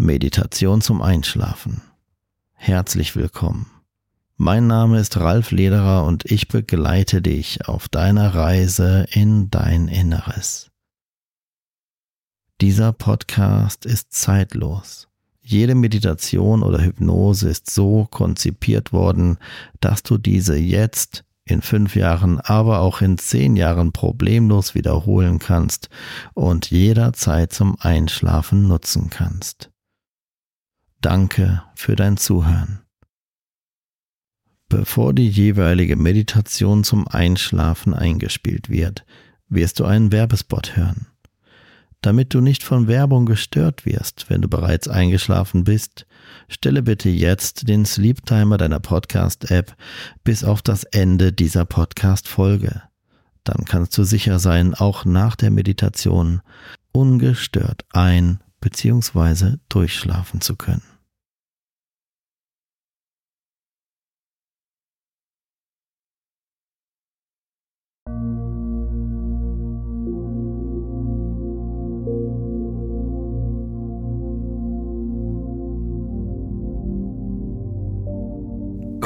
Meditation zum Einschlafen. Herzlich willkommen. Mein Name ist Ralf Lederer und ich begleite dich auf deiner Reise in dein Inneres. Dieser Podcast ist zeitlos. Jede Meditation oder Hypnose ist so konzipiert worden, dass du diese jetzt in fünf Jahren, aber auch in zehn Jahren problemlos wiederholen kannst und jederzeit zum Einschlafen nutzen kannst. Danke für dein Zuhören. Bevor die jeweilige Meditation zum Einschlafen eingespielt wird, wirst du einen Werbespot hören. Damit du nicht von Werbung gestört wirst, wenn du bereits eingeschlafen bist, stelle bitte jetzt den Sleep Timer deiner Podcast-App bis auf das Ende dieser Podcast-Folge. Dann kannst du sicher sein, auch nach der Meditation ungestört ein- bzw. durchschlafen zu können.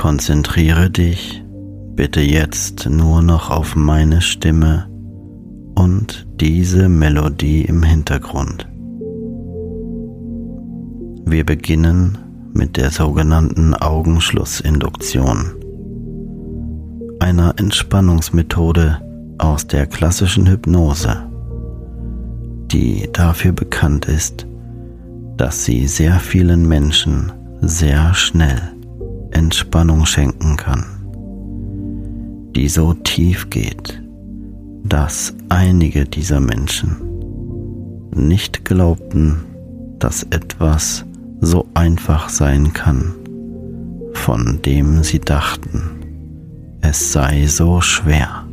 Konzentriere dich bitte jetzt nur noch auf meine Stimme und diese Melodie im Hintergrund. Wir beginnen mit der sogenannten Augenschlussinduktion, einer Entspannungsmethode aus der klassischen Hypnose, die dafür bekannt ist, dass sie sehr vielen Menschen sehr schnell Entspannung schenken kann, die so tief geht, dass einige dieser Menschen nicht glaubten, dass etwas so einfach sein kann, von dem sie dachten, es sei so schwer.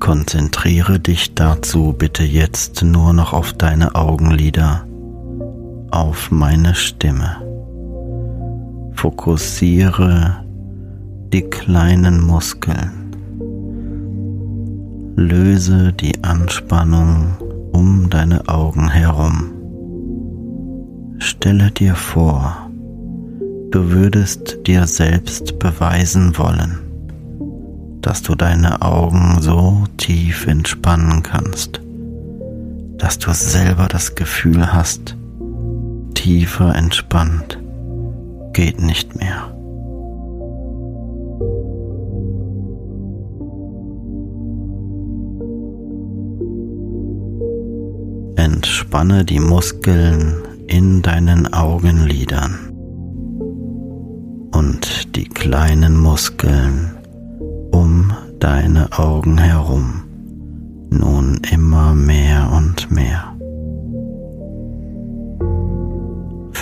Konzentriere dich dazu bitte jetzt nur noch auf deine Augenlider, auf meine Stimme. Fokussiere die kleinen Muskeln. Löse die Anspannung um deine Augen herum. Stelle dir vor, du würdest dir selbst beweisen wollen, dass du deine Augen so tief entspannen kannst, dass du selber das Gefühl hast, tiefer entspannt geht nicht mehr. Entspanne die Muskeln in deinen Augenlidern und die kleinen Muskeln um deine Augen herum nun immer mehr und mehr.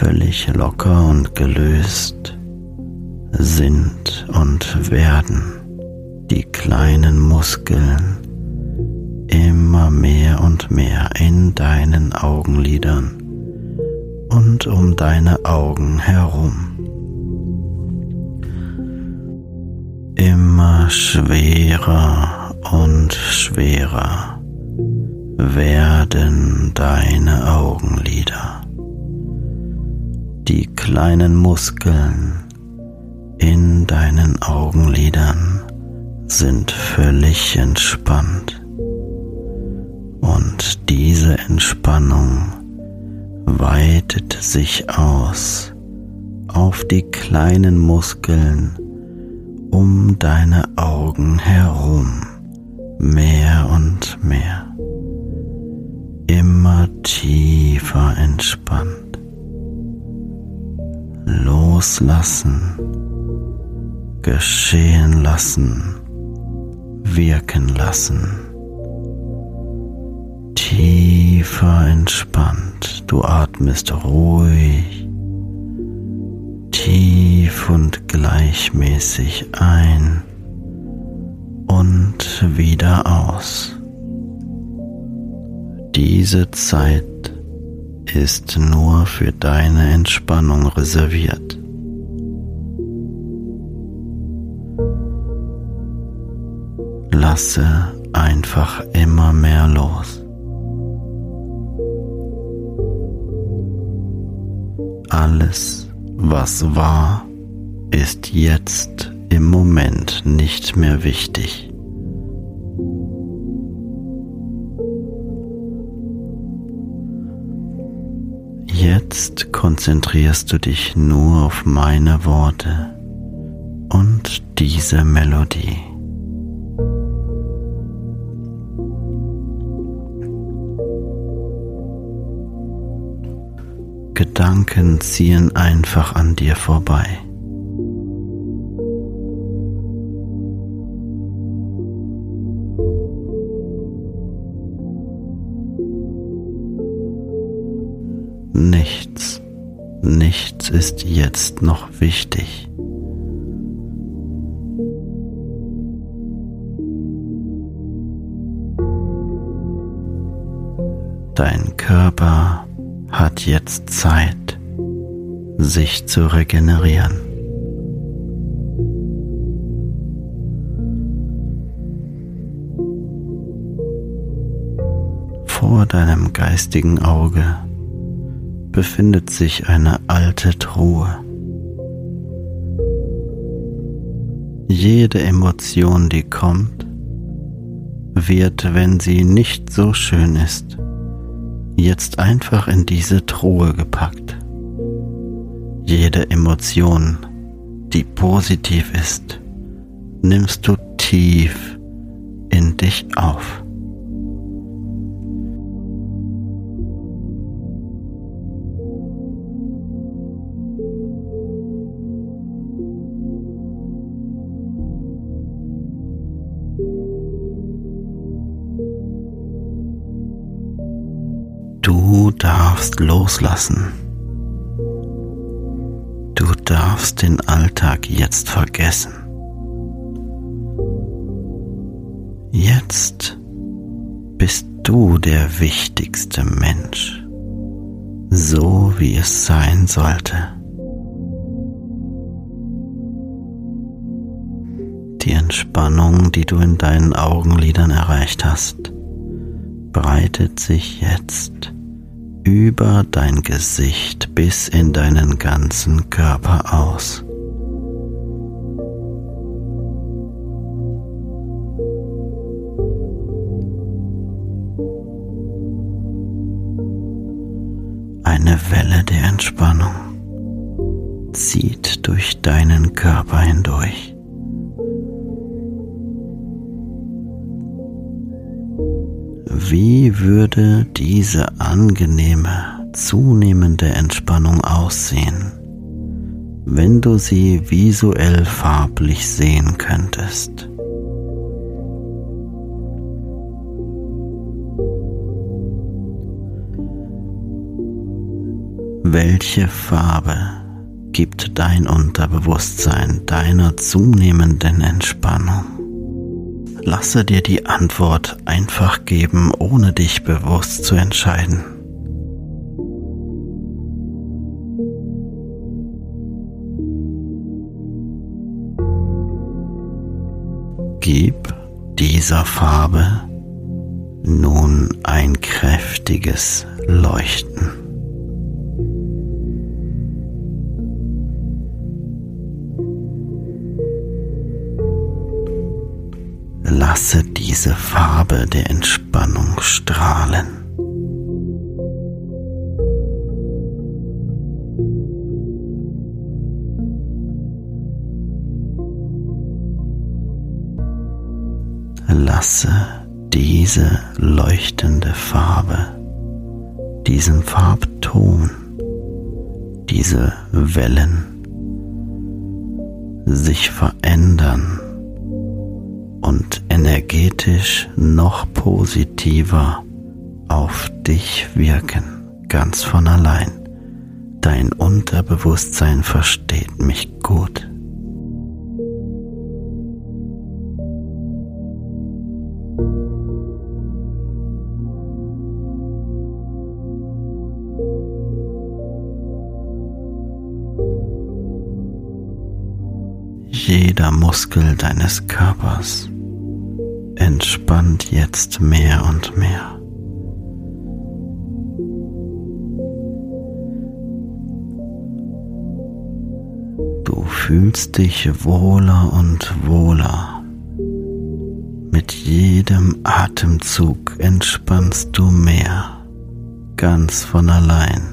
Völlig locker und gelöst sind und werden die kleinen Muskeln immer mehr und mehr in deinen Augenlidern und um deine Augen herum. Immer schwerer und schwerer werden deine Augenlider die kleinen Muskeln in deinen Augenlidern sind völlig entspannt. Und diese Entspannung weitet sich aus auf die kleinen Muskeln um deine Augen herum, mehr und mehr, immer tiefer entspannt loslassen, geschehen lassen, wirken lassen. Tiefer entspannt, du atmest ruhig, tief und gleichmäßig ein und wieder aus. Diese Zeit ist nur für deine Entspannung reserviert. Lasse einfach immer mehr los. Alles, was war, ist jetzt im Moment nicht mehr wichtig. Jetzt konzentrierst du dich nur auf meine Worte und diese Melodie. Gedanken ziehen einfach an dir vorbei. Nichts, nichts ist jetzt noch wichtig. Dein Körper hat jetzt Zeit, sich zu regenerieren. Vor deinem geistigen Auge befindet sich eine alte Truhe. Jede Emotion, die kommt, wird, wenn sie nicht so schön ist, jetzt einfach in diese Truhe gepackt. Jede Emotion, die positiv ist, nimmst du tief in dich auf. Darfst loslassen. Du darfst den Alltag jetzt vergessen. Jetzt bist du der wichtigste Mensch, so wie es sein sollte. Die Entspannung, die du in deinen Augenlidern erreicht hast, breitet sich jetzt über dein Gesicht bis in deinen ganzen Körper aus. Eine Welle der Entspannung zieht durch deinen Körper hindurch. Wie würde diese angenehme, zunehmende Entspannung aussehen, wenn du sie visuell farblich sehen könntest? Welche Farbe gibt dein Unterbewusstsein deiner zunehmenden Entspannung? Lasse dir die Antwort einfach geben, ohne dich bewusst zu entscheiden. Gib dieser Farbe nun ein kräftiges Leuchten. Lasse diese Farbe der Entspannung strahlen. Lasse diese leuchtende Farbe, diesen Farbton, diese Wellen sich verändern und energetisch noch positiver auf dich wirken, ganz von allein. Dein Unterbewusstsein versteht mich gut. Jeder Muskel deines Körpers entspannt jetzt mehr und mehr. Du fühlst dich wohler und wohler. Mit jedem Atemzug entspannst du mehr, ganz von allein.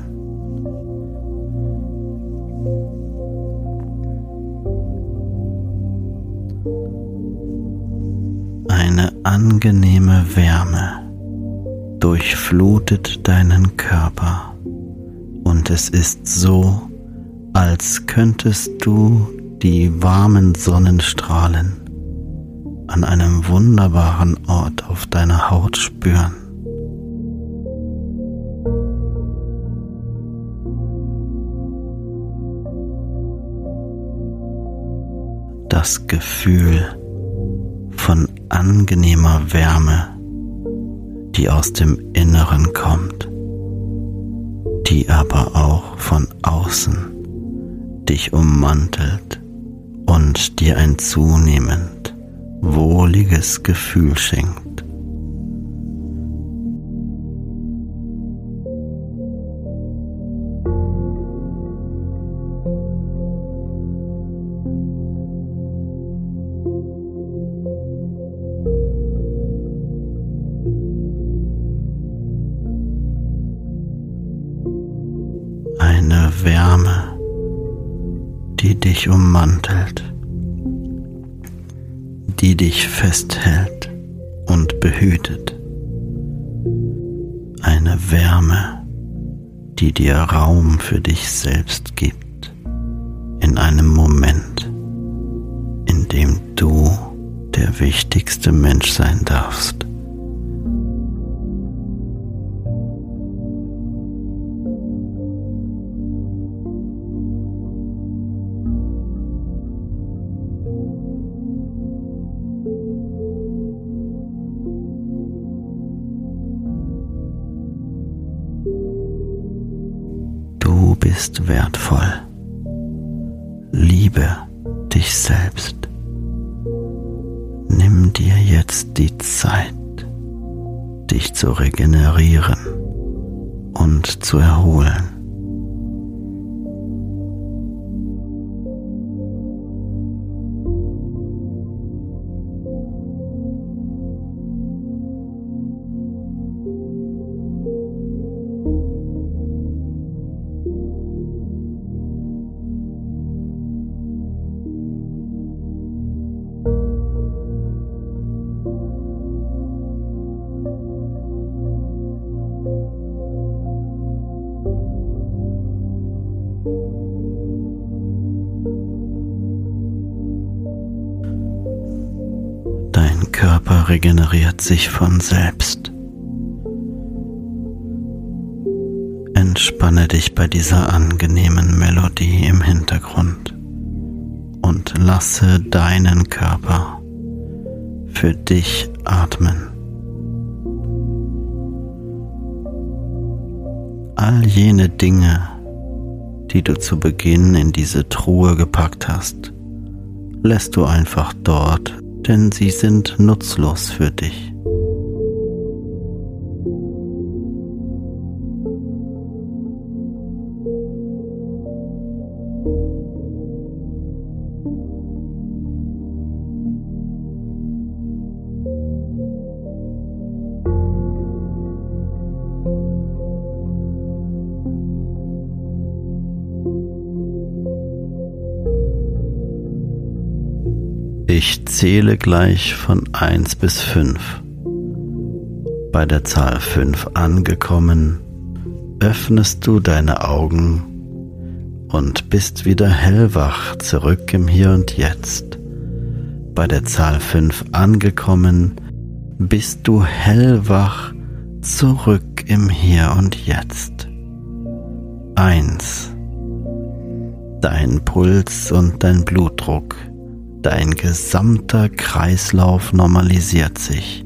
Eine angenehme Wärme durchflutet deinen Körper und es ist so, als könntest du die warmen Sonnenstrahlen an einem wunderbaren Ort auf deiner Haut spüren. Das Gefühl von angenehmer Wärme, die aus dem Inneren kommt, die aber auch von außen dich ummantelt und dir ein zunehmend wohliges Gefühl schenkt. Wärme, die dich ummantelt, die dich festhält und behütet. Eine Wärme, die dir Raum für dich selbst gibt, in einem Moment, in dem du der wichtigste Mensch sein darfst. Bist wertvoll. Liebe dich selbst. Nimm dir jetzt die Zeit, dich zu regenerieren und zu erholen. Körper regeneriert sich von selbst. Entspanne dich bei dieser angenehmen Melodie im Hintergrund und lasse deinen Körper für dich atmen. All jene Dinge, die du zu Beginn in diese Truhe gepackt hast, lässt du einfach dort denn sie sind nutzlos für dich. Ich zähle gleich von 1 bis 5. Bei der Zahl 5 angekommen, öffnest du deine Augen und bist wieder hellwach zurück im Hier und Jetzt. Bei der Zahl 5 angekommen, bist du hellwach zurück im Hier und Jetzt. 1. Dein Puls und dein Blutdruck Dein gesamter Kreislauf normalisiert sich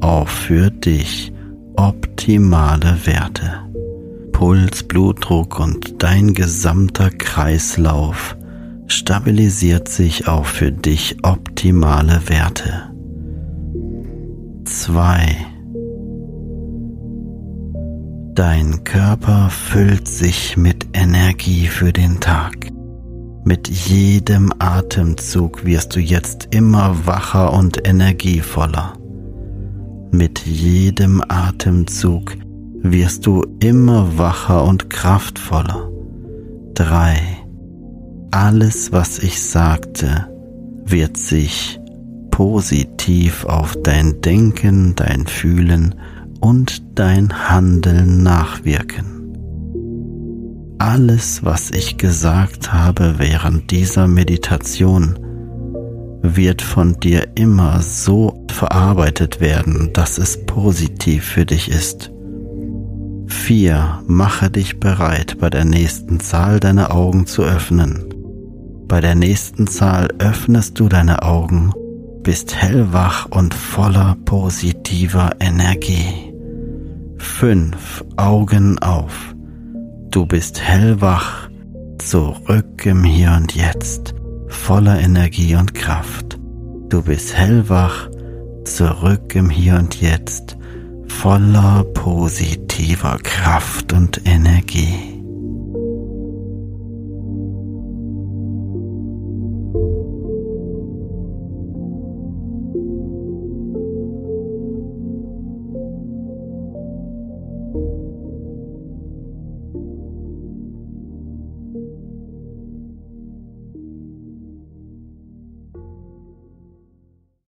auf für dich optimale Werte. Puls, Blutdruck und dein gesamter Kreislauf stabilisiert sich auf für dich optimale Werte. 2. Dein Körper füllt sich mit Energie für den Tag Mit jedem Atemzug wirst du jetzt immer wacher und energievoller. Mit jedem Atemzug wirst du immer wacher und kraftvoller. 3. Alles, was ich sagte, wird sich positiv auf dein Denken, dein Fühlen und dein Handeln nachwirken. Alles, was ich gesagt habe während dieser Meditation, wird von dir immer so verarbeitet werden, dass es positiv für dich ist. 4. Mache dich bereit, bei der nächsten Zahl deine Augen zu öffnen. Bei der nächsten Zahl öffnest du deine Augen, bist hellwach und voller positiver Energie. 5. Augen auf. Du bist hellwach, zurück im Hier und Jetzt, voller Energie und Kraft. Du bist hellwach, zurück im Hier und Jetzt, voller positiver Kraft und Energie.